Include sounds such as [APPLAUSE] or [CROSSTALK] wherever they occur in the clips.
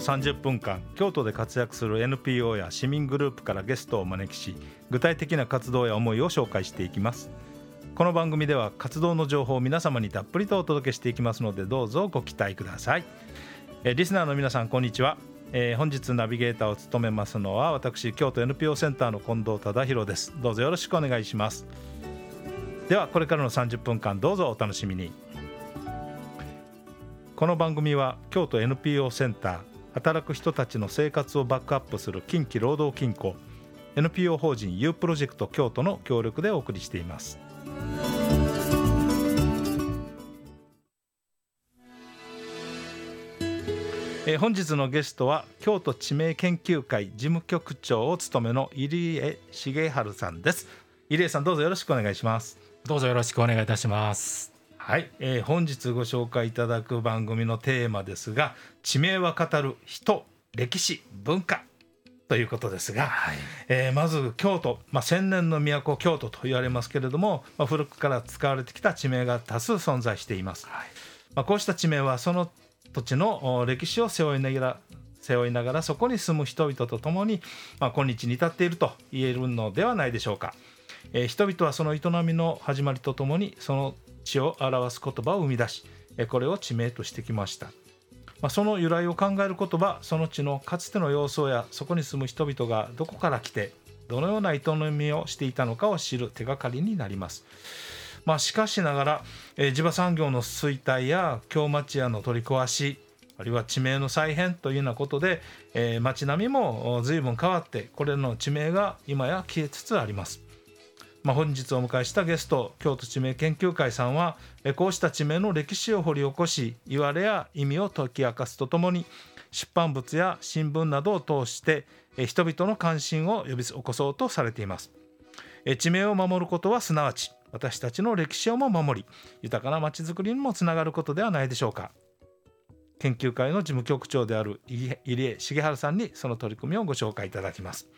30分間京都で活躍する NPO や市民グループからゲストをお招きし具体的な活動や思いを紹介していきます。この番組では活動の情報を皆様にたっぷりとお届けしていきますのでどうぞご期待ください。えリスナーの皆さんこんにちは、えー本日ナビゲーターを務めますのは私京都 NPO センターの近藤忠宏です。どうぞよろしくお願いします。ではこれからの30分間どうぞお楽しみに。この番組は京都 NPO センター働く人たちの生活をバックアップする近畿労働金庫 NPO 法人 U プロジェクト京都の協力でお送りしています。えー本日のゲストは京都地名研究会事務局長を務めの入江重治さんです。入江さんどうぞよろしくお願いします。どうぞよろしくお願いいたします。はい、えー本日ご紹介いただく番組のテーマですが地名は語る人歴史文化ということですが、はい。えーまず京都、まあ、千年の都京都と言われますけれども、まあ、古くから使われてきた地名が多数存在しています、はい。まあ、こうした地名はその土地のお歴史を背負いながら背負いながらそこに住む人々と共に、まあ、今日に至っていると言えるのではないでしょうか、えー人々はその営みの始まりとともにその地を表す言葉を生み出しこれを地名としてきました、まあ、その由来を考える言葉その地のかつての様相やそこに住む人々がどこから来てどのような営みをしていたのかを知る手がかりになりますまあ、しかしながら、えー地場産業の衰退や京町屋の取り壊しあるいは地名の再編というようなことで、えー町並みも随分変わってこれらの地名が今や消えつつあります。まあ、本日お迎えしたゲスト京都地名研究会さんはこうした地名の歴史を掘り起こし言われや意味を解き明かすとともに出版物や新聞などを通して人々の関心を呼び起こそうとされています。地名を守ることはすなわち私たちの歴史をも守り豊かなまちづくりにもつながることではないでしょうか研究会の事務局長である入江重治さんにその取り組みをご紹介いただきます。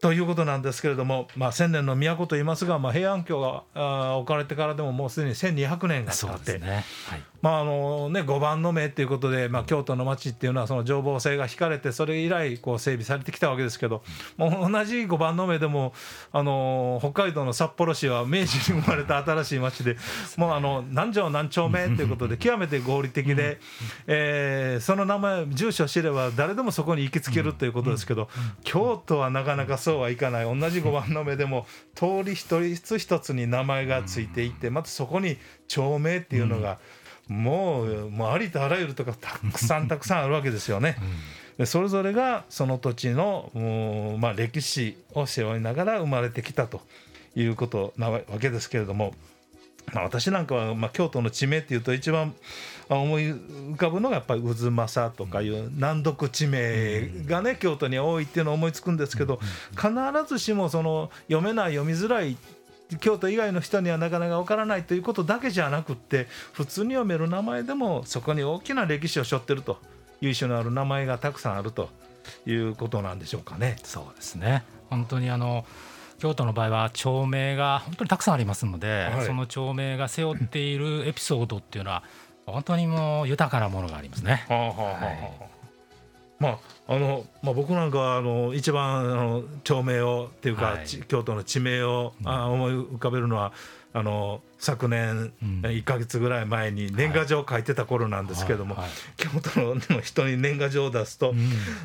ということなんですけれども、まあ、千年の都と言いますが、まあ、平安京があー置かれてからでももうすでに1200年が経って、ね。はい。まああのね、5番の目っていうことで、まあ、京都の町っていうのはその情報性が引かれてそれ以来こう整備されてきたわけですけどもう同じ5番の目でもあの北海道の札幌市は明治に生まれた新しい町でもうあの何条何丁目っていうことで極めて合理的で、えーその名前住所を知れば誰でもそこに行きつけるということですけど京都はなかなかそうはいかない。同じ5番の目でも通り一つ一つに名前がついていてまたそこに町名っていうのが、もうもうありとあらゆるとかたくさんたくさんあるわけですよね。でそれぞれがその土地のうんまあ、歴史を背負いながら生まれてきたということなわけですけれども、まあ、私なんかは、まあ、京都の地名っていうと一番あ思い浮かぶのがやっぱり渦政とかいう難読地名がね京都に多いっていうのを思いつくんですけど必ずしもその読めない読みづらい京都以外の人にはなかなかわからないということだけじゃなくって普通に読める名前でもそこに大きな歴史を背負ってると由緒のある名前がたくさんあるということなんでしょうかね。そうですね。本当にあの京都の場合は町名が本当にたくさんありますので、はい。その町名が背負っているエピソードっていうのは本当にもう豊かなものがありますね。はあはあはあはあ。まああのまあ、僕なんかはあの一番あの町名をっていうか、はい。ち京都の地名を、あ思い浮かべるのはあの昨年、うん。1か月ぐらい前に年賀状を書いてた頃なんですけども、京都の人に年賀状を出すと、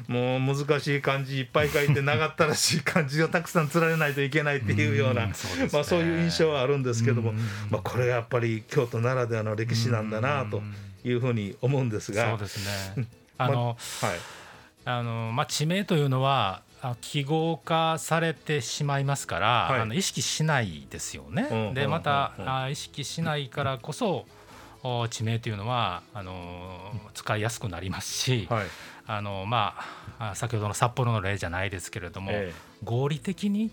もう難しい漢字いっぱい書いて長ったらしい漢字をたくさん連ねないといけないっていうような、まあ、そういう印象はあるんですけども、うん。まあ、これがやっぱり京都ならではの歴史なんだなというふうに思うんですが。そうですね。[LAUGHS] あの、はい。あのまあ地名というのはあ記号化されてしまいますから、はい。あの意識しないですよね。うんうんでまた、うん意識しないからこそお地名というのはあの使いやすくなりますし、はい。あのまああ先ほどの札幌の例じゃないですけれども、え合理的に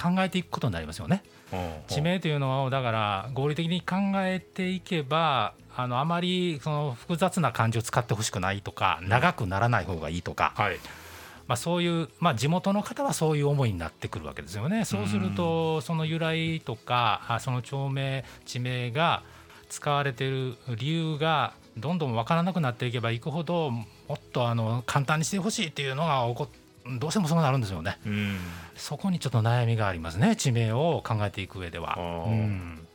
考えていくことになりますよね。え地名というのをだから合理的に考えていけばあのあまりその複雑な漢字を使ってほしくないとか長くならない方がいいとか、はいまあ、そういう、まあ、地元の方はそういう思いになってくるわけですよね。そうするとその由来とかあその町名地名が使われている理由がどんどん分からなくなっていけばいくほどもっとあの簡単にしてほしいっていうのが起こどうしてもそうなるんですよね。うんそこにちょっと悩みがありますね地名を考えていく上では。うん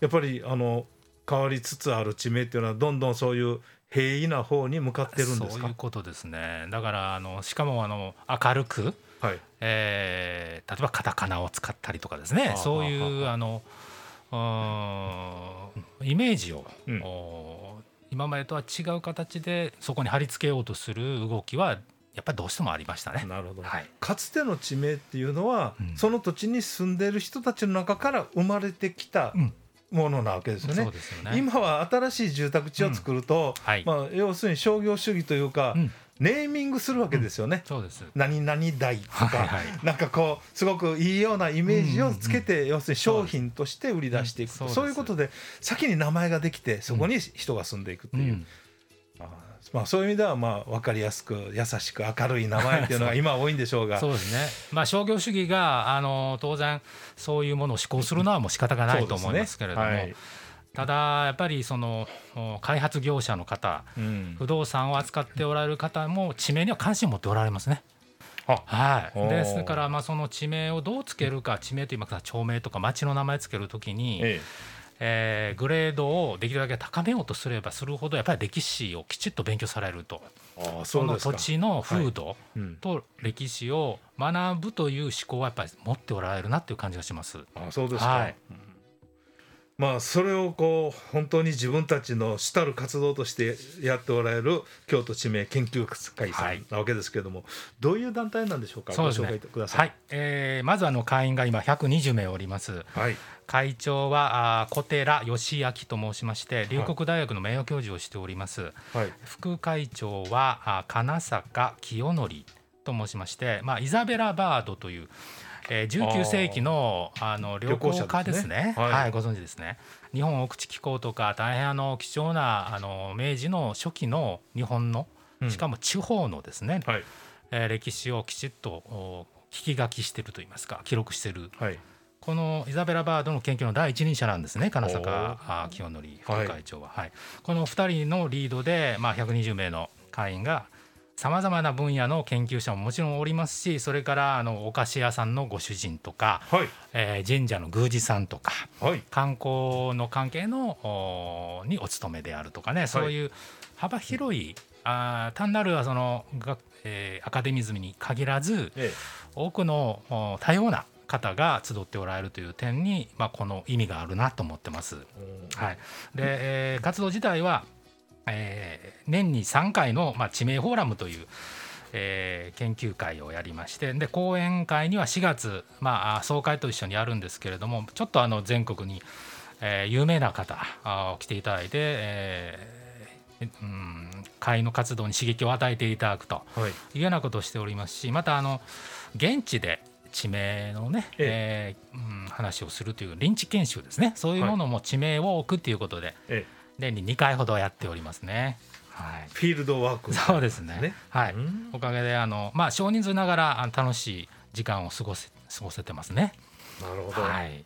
やっぱりあの変わりつつある地名っていうのはどんどんそういう平易な方に向かってるんですか？そういうことですね。だからあのしかもあの明るく、はい。えー例えばカタカナを使ったりとかですね。はあそういうあのイメージを、うん。お今までとは違う形でそこに貼り付けようとする動きはやっぱりどうしてもありましたね。なるほど、はい。かつての地名っていうのは、うん。その土地に住んでいる人たちの中から生まれてきたうんものなわけですよね。よね。今は新しい住宅地を作ると、はい、まあ、要するに商業主義というか、うん。ネーミングするわけですよね。そうです。何々台とか、はいはい。なんかこうすごくいいようなイメージをつけて、要するに商品として売り出していくそういうことで先に名前ができてそこに人が住んでいくっていう、うん。あーまあ、そういう意味ではまあ分かりやすく優しく明るい名前っていうのが [LAUGHS] 今は多いんでしょうが。そうですね。まあ商業主義があの当然そういうものを施行するのはもう仕方がないと思いますけれども、そうですねただやっぱりそのお開発業者の方、はいうん。不動産を扱っておられる方も地名には関心を持っておられますね。あはい、ですからまあその地名をどうつけるか地名といいますか町名とか町の名前つけるときに、ええーグレードをできるだけ高めようとすればするほどやっぱり歴史をきちっと勉強されると。え、ああそのそうですか。土地の風土うん、と歴史を学ぶという思考はやっぱり持っておられるなっていう感じがします。あそうですか、はい。うんまあそれをこう本当に自分たちの主たる活動としてやっておられる京都地名研究会さんなわけですけれども、どういう団体なんでしょうか？そうですね。ご紹介くださはい。い、えーまずあの会員が今120名おります。はい。会長はあー小寺義明と申しまして龍谷大学の名誉教授をしております。はい。副会長はあ金坂清則と申しまして、まあ、イザベラ・バードという、えー、19世紀のあの旅行家ですね。旅行者ですね。はい。はい、ご存知ですね。日本奥地気候とか大変あの貴重なあの明治の初期の日本のうん。しかも地方のですね、はい。えー歴史をきちっとお聞き書きしてるといいますか記録してる。はい。このイザベラ・バードの研究の第一人者なんですね金坂あ清則副会長は、はい。この2人のリードで、まあ、120名の会員がさまざまな分野の研究者ももちろんおりますしそれからあのお菓子屋さんのご主人とか、はい。えー神社の宮司さんとかはい。観光の関係のおにお勤めであるとかねそういう幅広い、あー単なるそのが、えーアカデミズムに限らずえ多くのお多様な方が集っておられるという点に、まあ、この意味があるなと思ってます。えはい、で、えー活動自体は、えー年に3回の、まあ、地名フォーラムという、えー研究会をやりましてで講演会には4月、まあ、総会と一緒にやるんですけれどもちょっとあの全国に、えー有名な方あ来ていただいて、えーうん会の活動に刺激を与えていただくとはい。いうようなことをしておりますしまたあの現地で地名のね、ええ。ーうん、話をするという臨地研修ですね。そういうものも地名を置くということで、え年に2回ほどやっておりますね。はい、フィールドワークそうですね。ねはい、うんおかげであのまあ少人数ながら楽しい時間を過ごせ過ごせてますね。なるほど、はい。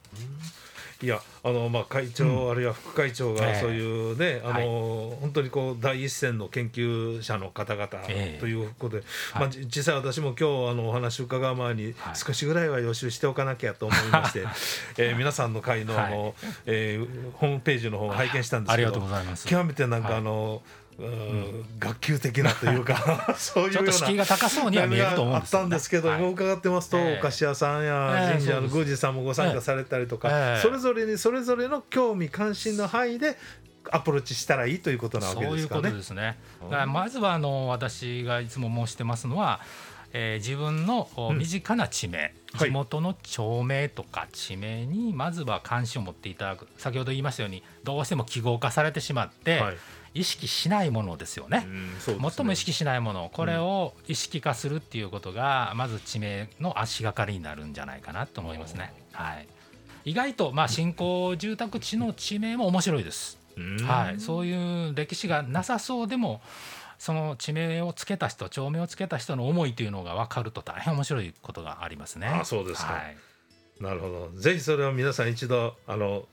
いやあのまあ会長、あるいは副会長がええ。そういうね、あの本当にこう第一線の研究者の方々ええ。ということで、はい。まあじ実際私も今日あのお話伺う前にはい。少しぐらいは予習しておかなきゃと思いまして、[LAUGHS] えー皆さんの会のあの、えーホームページの方を拝見したんですけどありがとうございます。極めてなんかはいあの、うん学級的なというか [LAUGHS] そういうような。ちょっと敷居が高そうには見えると思うんあっですよ。ねたんですけど、はい。伺ってますと、ええお菓子屋さんやええ神社の宮司さんもご参加されたりとか、ええそれぞれにそれぞれの興味関心の範囲でアプローチしたらいいということなわけそういうこですかね。とですね。うん。だからまずはあの私がいつも申してますのは、えー自分の身近な地名、はい。地元の町名とか地名にまずは関心を持っていただく。先ほど言いましたようにどうしても記号化されてしまって、はい意識しないものですよね。うんね。最も意識しないもの。これを意識化するっていうことがまず地名の足がかりになるんじゃないかなと思いますね。はい、意外とまあ新興住宅地の地名も面白いです。うん。はい、そういう歴史がなさそうでもその地名をつけた人町名をつけた人の思いというのが分かると大変面白いことがありますね。あそうですか。はい、なるほど。ぜひそれを皆さん一度あの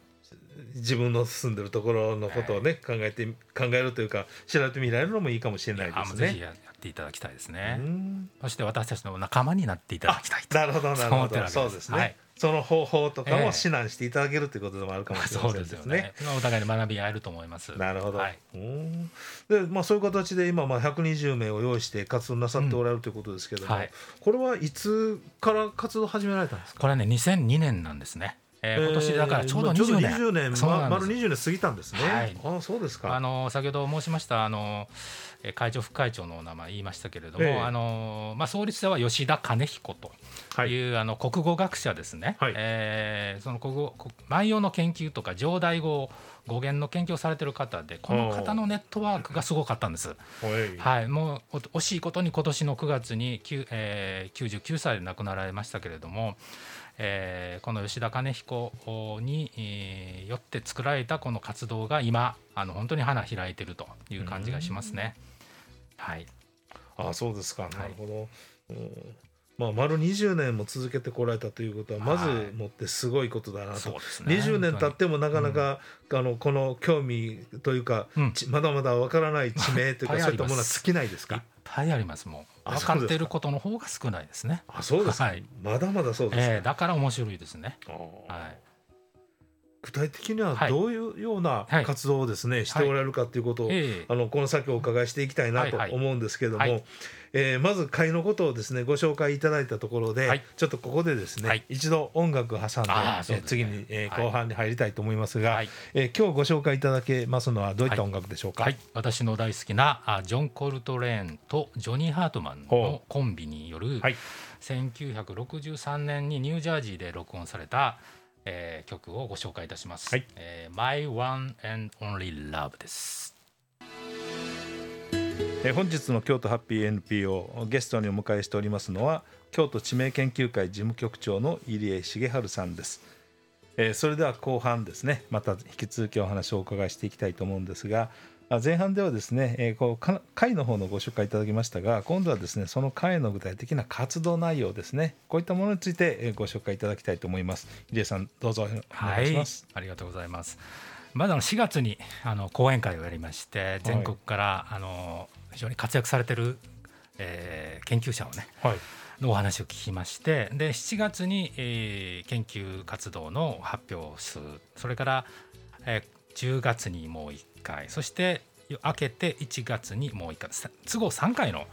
自分の住んでるところのことをね、考えて考えるというか調べてみられるのもいいかもしれないですね。ぜひやっていただきたいですね。そして私たちの仲間になっていただきたいなるほどなるほどそうですね。はいその方法とかも指南していただけるということでもあるかもしれませんですね。すねお互いに学び合えると思います。なるほど。はい、で、まあそういう形で今まあ120名を用意して活動なさっておられるということですけども、うんはい、これはいつから活動始められたんですか？これはね2002年なんですね。えー、今年だからちょうど20年、えー、年ま、丸20年過ぎたんですね。はい、あそうですか。あの先ほど申しましたあの会長副会長のお名前言いましたけれども、えー、あのまあ創立者は吉田兼彦と。いう、はい、あの国語学者ですね、はい、えー、その国語万葉の研究とか上代語語源の研究をされてる方でこの方のネットワークがすごかったんです。はい、もう惜しいことに今年の9月に、えー、99歳で亡くなられましたけれども、えー、この吉田兼彦に、えー、よって作られたこの活動が今あの本当に花開いてるという感じがしますね。はい、あそうですか。なるほど、はいまあ、丸20年も続けてこられたということはまずもってすごいことだなと、はいね、20年経ってもなかなか、うん、あのこの興味というか、うん、まだまだわからない地名というかそういったものは尽きないですか？いっぱいありますもう。分か。っていることの方が少ないですね。あそうですか、はい、まだまだそうです、えー、だから面白いですね。はい具体的にはどういうような活動をですね、はい、しておられるかということを、はい、あのこの先お伺いしていきたいなと思うんですけれども、はい。はい、えー、まず会のことをですねご紹介いただいたところで、はい、ちょっとここでですね、一度音楽を挟んで、ね、次に、えー、後半に入りたいと思いますが、はい、えー、今日ご紹介いただけますのはどういった音楽でしょうか、私の大好きなあジョン・コルトレーンとジョニー・ハートマンのコンビによる、はい、1963年にニュージャージーで録音された「えー、曲をご紹介いたします。はい、えー、My One and Only Love です。えー、本日の京都ハッピー NPO ゲストにお迎えしておりますのは京都地名研究会事務局長の入江茂治さんです。えー、それでは後半ですねまた引き続きお話をお伺いしていきたいと思うんですが前半ではですね、えー、こう会の方のご紹介いただきましたが今度はですねその会の具体的な活動内容ですね。こういったものについてご紹介いただきたいと思います。入江さんどうぞお願いします、はい、ありがとうございます。まずあの4月にあの講演会をやりまして全国から、あの非常に活躍されてる、えー、研究者をね、はい。のお話を聞きましてで7月に、えー、研究活動の発表をする。それから、えー、10月にもう1回。そして明けて1月にもう1回。都合3回の、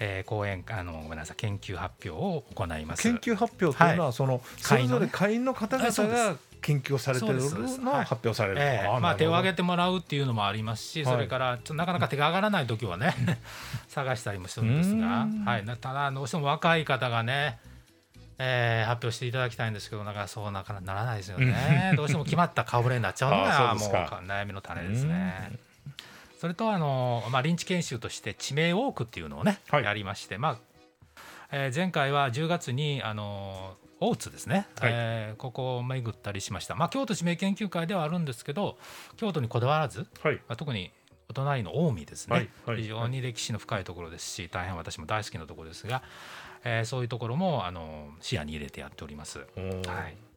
えー、講演あのごめんなさい研究発表を行います。研究発表というのは、はい、そのそれぞれ会員の方々が研究をされてるのを発表される、えー、まあ、手を挙げてもらうっていうのもありますし、それからなかなか手が上がらない時はね [LAUGHS] 探したりもするんですが、はい、ただどうしても若い方がねえー、発表していただきたいんですけどなかなかそうなかならないですよね。[LAUGHS] どうしても決まった顔ぶれになっちゃうのがもう悩みの種ですね。それとあの、まあ、臨地研修として地名ウォークっていうのをね、はい、やりまして、まあえー、前回は10月にあの大津ですね、はい、えー、ここを巡ったりしました、まあ、京都地名研究会ではあるんですけど京都にこだわらず、はい。まあ、特にお隣の近江ですね、はいはい、非常に歴史の深いところですし大変私も大好きなところですが、えー、そういうところもあの視野に入れてやっております。はい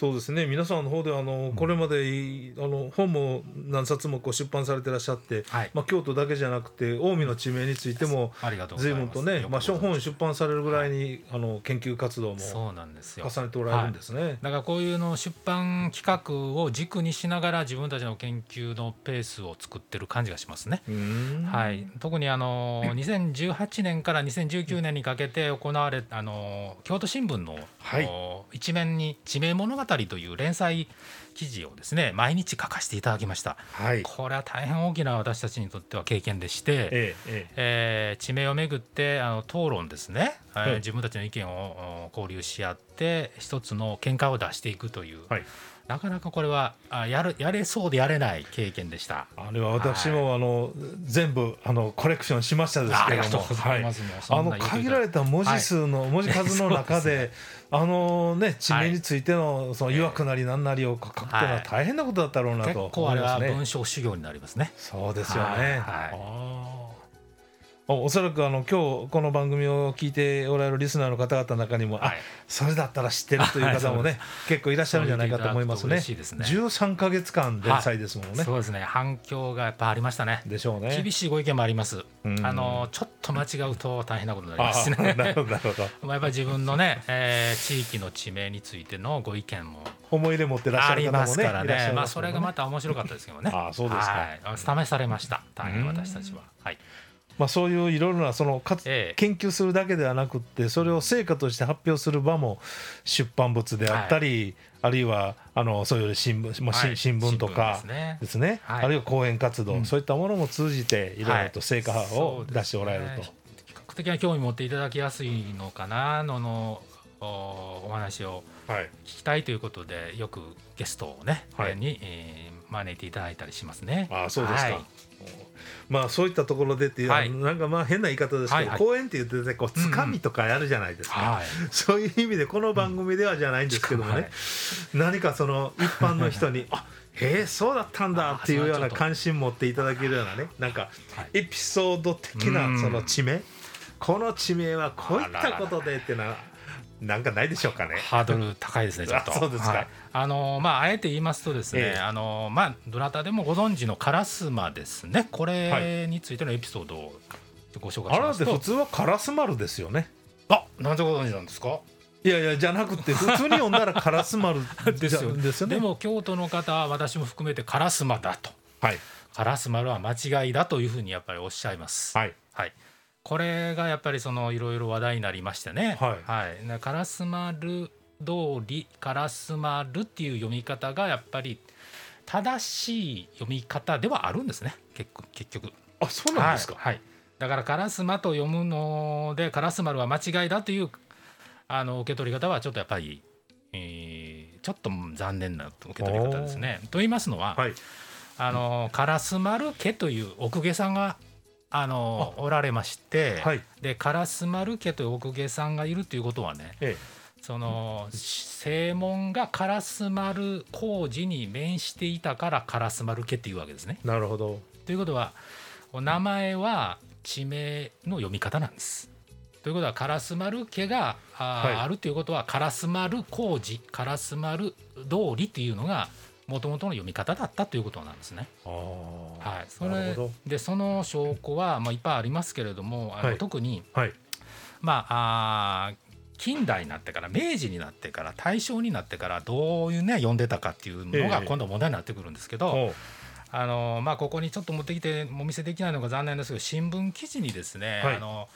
そうですね。皆さんの方であの、これまであの本も何冊もこう出版されてらっしゃって、はい、まあ、京都だけじゃなくて近江の地名についても随分とね、まあ、本出版されるぐらいに、あの研究活動も重ねておられるんですね、はい、だからこういうの出版企画を軸にしながら自分たちの研究のペースを作ってる感じがしますね。はい、特にあの2018年から2019年にかけて行われあの京都新聞の、はい、一面に地名物語という連載記事をですね毎日書かせていただきました、はい、これは大変大きな私たちにとっては経験でして、ええええ。ー、地名をめぐってあの討論ですね、はい、自分たちの意見を交流し合って一つの見解を出していくという、はい、なかなかこれはあやるやれそうでやれない経験でした。あれは私も、はい、あの全部あのコレクションしましたですけども、はい、あの限られた文字数の、はい、文字数の中で、[LAUGHS] ね、あのね地名についてのその曰くなりなんなりを書くというのは大変なことだったろうなとね。結構あれは文章修行になりますね。そうですよね。はいおおそらくあの今日この番組を聞いておられるリスナーの方々の中にも、はい。あそれだったら知ってるという方もね、[LAUGHS] 結構いらっしゃるんじゃないかと思いますね。すね。13か月間連載ですもんね。そうですね。反響がやっぱありましたね。でしょうね。厳しいご意見もあります、うん。あのちょっと間違うと大変なことになりますね。なるほどなるほど。[LAUGHS] まあやっぱり自分のね、えー地域の地名についてのご意見も思い入れ持ってらっしゃる方もね。すからね。まあいますもんね。それがまた面白かったですけどね。あそうですか。はい。試されました。大変私たちは。はいまあそういういろいろなそのかつええ。研究するだけではなくってそれを成果として発表する場も出版物であったり、あるいはあのそういう新聞、まあしはい新聞とかですね。はい。あるいは講演活動、うん。そういったものも通じていろいろと成果はいを出しておられると。ね比較的な興味持っていただきやすいのかなののおお話をはい。聞きたいということでよくゲストをね、はい。えーに、えー招いていただいたりしますね。あそうですか、はいまあそういったところでっていう、はい。なんかまあ変な言い方ですけど、はいはい。講演って言っててこうつかみとかやるじゃないですか、はい。そういう意味でこの番組ではじゃないんですけどもね、はい何かその一般の人にあへえそうだったんだっていうような関心持っていただけるようなねなんかはい。エピソード的うなん。その地名。この地名はこういったことでっていうのはなんかないでしょうかね。ハードル高いですね、ちょっと。あそうですかはいあのまあ、あえて言いますとですね、ええあのまあ、どなたでもご存知の烏丸ですね、こはれについてのエピソードをご紹介しますと。普通はカラス丸ですよね。あなんでご存知なんですか？いやいやじゃなくて普通に読んだらカラス丸 [LAUGHS] ですよじゃですよね。でも京都の方は私も含めて烏丸だと、はい烏丸は間違いだというふうにやっぱりおっしゃいます。はいはい、これがやっぱりそのいろいろ話題になりましてね。はいはい、な烏丸通り烏丸っていう読み方がやっぱり正しい読み方ではあるんですね結局結局。あそうなんですか？はい、はいだから烏丸と読むので烏丸は間違いだというあの受け取り方はちょっとやっぱり、えーちょっと残念な受け取り方ですね。と言いますのは、はいあの烏丸家という奥下さんがあのおられまして、はいで烏丸家という奥下さんがいるということはねえその正門が烏丸工事に面していたから烏丸家っていうわけですね。えなるほど。ということはお名前は地名の読み方なんです。ということは烏丸家があ,、はいあるということは烏丸工事烏丸通りっていうのがもともとの読み方だったということなんですね。ああはい、それ。でその証拠は、まあ、いっぱいありますけれどもあの、はい特に、はい。まあ、あー近代になってから明治になってから大正になってからどういうね読んでたかっていうのがええ。今度問題になってくるんですけど、あのまあ、ここにちょっと持ってきてお見せできないのが残念ですけど新聞記事にですね、はい。あの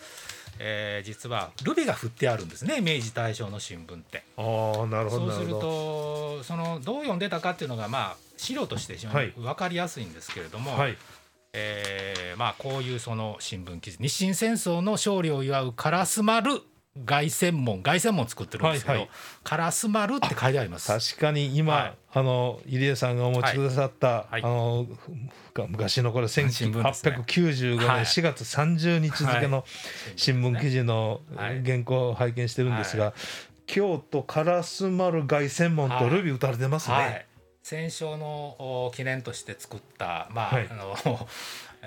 えー実はルビが振ってあるんですね明治大正の新聞って。ああなるほそうする。とそのどう読んでたかっていうのが、まあ、資料として非常はいに分かりやすいんですけれども、はいえーまあ、こういうその新聞記事日清戦争の勝利を祝う烏丸凱旋門凱旋門作ってるんですけど、はいはい。烏丸って書いてあります。確かに今、はい。あの入江さんがお持ちくださった、はい。あのふ昔のこれ新聞ですね。1895年はい4月30日付の新聞記事のはい。原稿を拝見してるんですが、京都烏丸凱旋門とルビ打たれてますね。はい、戦勝のお記念として作った、まあはい。あの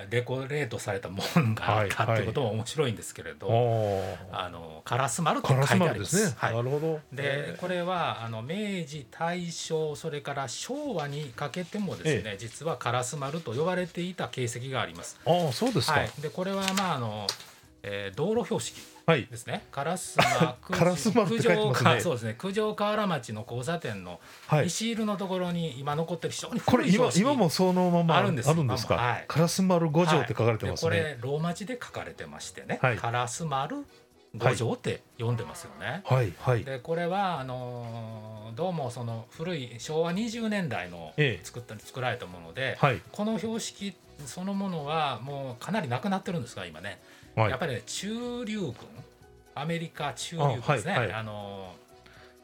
デコレートされた門があったはいっていうことも面白いんですけれど、あの烏丸って書い烏てあり丸ですね。ます。はいなるほど。でこれはあの明治大正それから昭和にかけてもですね、実は烏丸と呼ばれていた形跡があります。ああそうですか。はい、でこれはまああの、えー道路標識はい。ですね。烏丸 [LAUGHS] 烏丸九条かそうですね。九条河原町の交差点のはい。石入のところに今残ってる非常にこれ今今もそのままあるんです。か？今も。はい。烏丸五条って書かれてますね。はい。でこれローマ字で書かれてましてね、はい。烏丸五条って読んでますよね。はい。はい。でこれはあのーどうもその古い昭和20年代のええ。作った作られたもので、はい。この標識そのものはもうかなりなくなってるんですが今ね、はいやっぱりね中流軍アメリカ中流軍ですねあ、あはいはいのー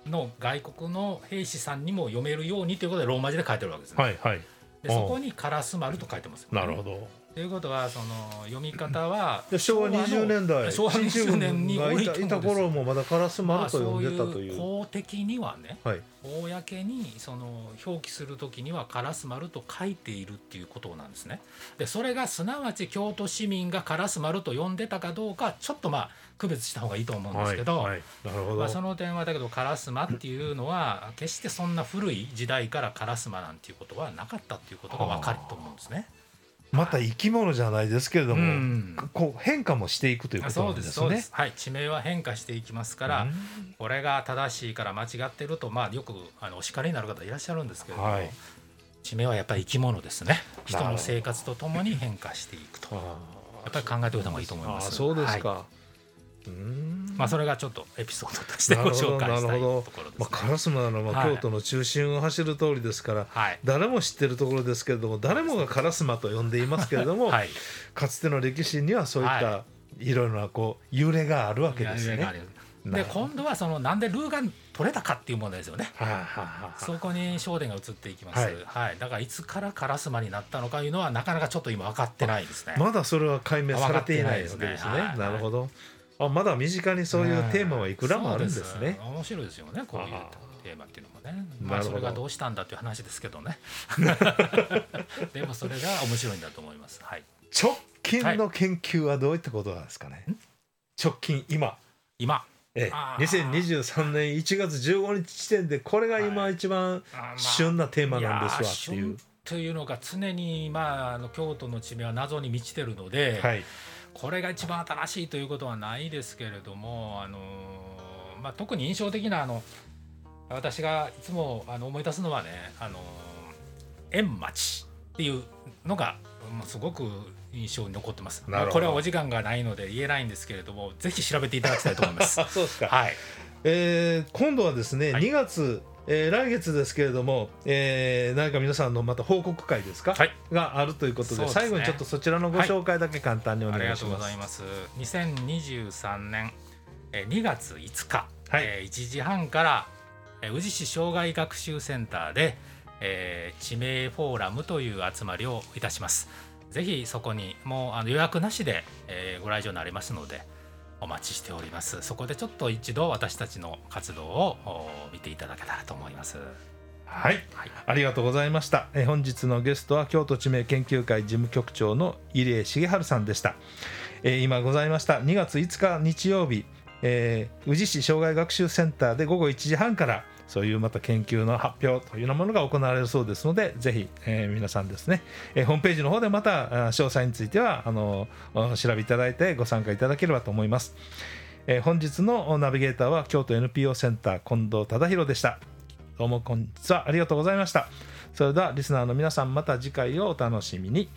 の外国の兵士さんにも読めるようにということでローマ字で書いてるわけですね。はいはい。でそこに烏丸と書いてますよね、なるほど。ということはその読み方はで昭和20年代昭和20年にがいたいた頃もまだカラスまあ丸と呼んでたという,、公的にはねはい公にその表記する時にはカラス丸と書いているっていうことなんですね。でそれがすなわち京都市民がカラス丸と呼んでたかどうかちょっとまあ区別した方がいいと思うんですけど、はいはいなるほど、まあ、その点はだけどカラスマっていうのは決してそんな古い時代からカラスマなんていうことはなかったっていうことが分かると思うんですね。また生き物じゃないですけれども、うん。こう変化もしていくということなんですすねでそうです。はい地名は変化していきますから、うん。これが正しいから間違ってるとまあよくあのお叱りになる方いらっしゃるんですけれども、はい。地名はやっぱり生き物ですね。人の生活とともに変化していくと。あやっぱり考えておいた方がいいと思います。あそうですか、はうーんまあそれがちょっとエピソードとしてご紹介したいところですねまあ、カラスマのまあはい京都の中心を走る通りですから、はい誰も知ってるところですけれども誰もがカラスマと呼んでいますけれども、はいかつての歴史にはそういったはいろいろなこう揺れがあるわけですね。で今度はそのなんでルーが取れたかっていう問題ですよね。はあはあはあそこに焦点が移っていきます。ははいい、だからいつからカラスマになったのかいうのはなかなかちょっと今分かってないですね。まだそれは解明されていないわけですね。すねはいなるほど。あまだ身近にそういうテーマはいくらもあるんですね。面白いですよね、こういうあテーマっていうのもね。まあそれがどうしたんだっていう話ですけどね。[LAUGHS] でもそれが面白いんだと思います。はい。直近の研究はどういったことなんですかね。直近今。今、ええあー2023年1月15日時点でこれが今一番旬なテーマなんですわっていう旬。というのが常にまああの京都の地名は謎に満ちてるので、はい。これが一番新しいということはないですけれども、あのーまあ、特に印象的なあの私がいつもあの思い出すのはね、あのー円町っていうのが、まあ、すごく印象に残ってます。これはお時間がないので言えないんですけれども、ぜひ調べていただきたいと思います。あ [LAUGHS] そうですか。はい、えー今度はですね、はい2月、えー来月ですけれども、えー何か皆さんのまた報告会ですか、はいがあるということでね最後にちょっとそちらのご紹介だけ簡単におありがとう願いします。ございます。2023年えー2月5日、はいえー1時半からえー宇治市障害学習センターで、えー地名フォーラムという集まりをいたします。ぜひそこにもうあの予約なしで、えーご来場になれますのでお待ちしております。そこでちょっと一度私たちの活動をお見ていただけたらと思います。はい、はいありがとうございました。えー本日のゲストは京都地名研究会事務局長の入江重治さんでした。えー今ございました2月5日日曜日、えー宇治市障害学習センターで午後1時半からそういうまた研究の発表というようなものが行われるそうですのでぜひ、えー皆さんですね、えーホームページの方でまた詳細についてはあの調べいただいてご参加いただければと思います。えー本日のナビゲーターは京都 NPO センター近藤忠宏でした。どうもこんにちはありがとうございましたそれではリスナーの皆さんまた次回をお楽しみに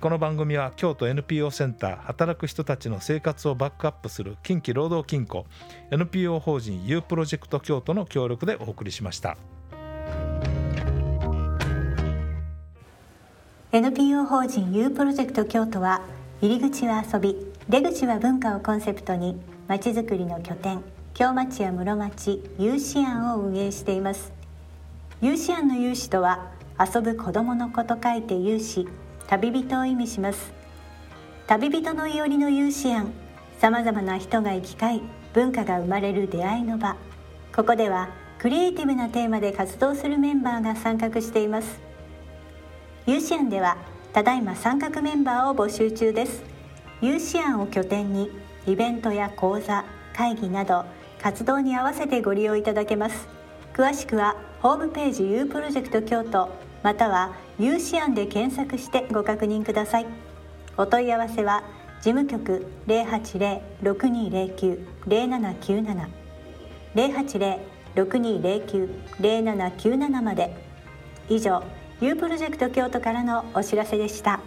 この番組は京都 NPO センター働く人たちの生活をバックアップする近畿労働金庫 NPO 法人 U プロジェクト京都の協力でお送りしました。NPO 法人 U プロジェクト京都は入り口は遊び出口は文化をコンセプトにまちづくりの拠点京町や室町有志庵を運営しています。有志庵の有志とは遊ぶ子供の子と書いて有志旅人を意味します。旅人のいおりの有志庵さまざまな人が行き交い文化が生まれる出会いの場。ここではクリエイティブなテーマで活動するメンバーが参画しています。有志庵ではただいま参画メンバーを募集中です。有志庵を拠点にイベントや講座会議など活動に合わせてご利用いただけます。詳しくはホームページ U プロジェクト京都または有志案で検索してご確認ください。お問い合わせは事務局080-6209-0797 080-6209-0797まで。以上 U プロジェクト京都からのお知らせでした。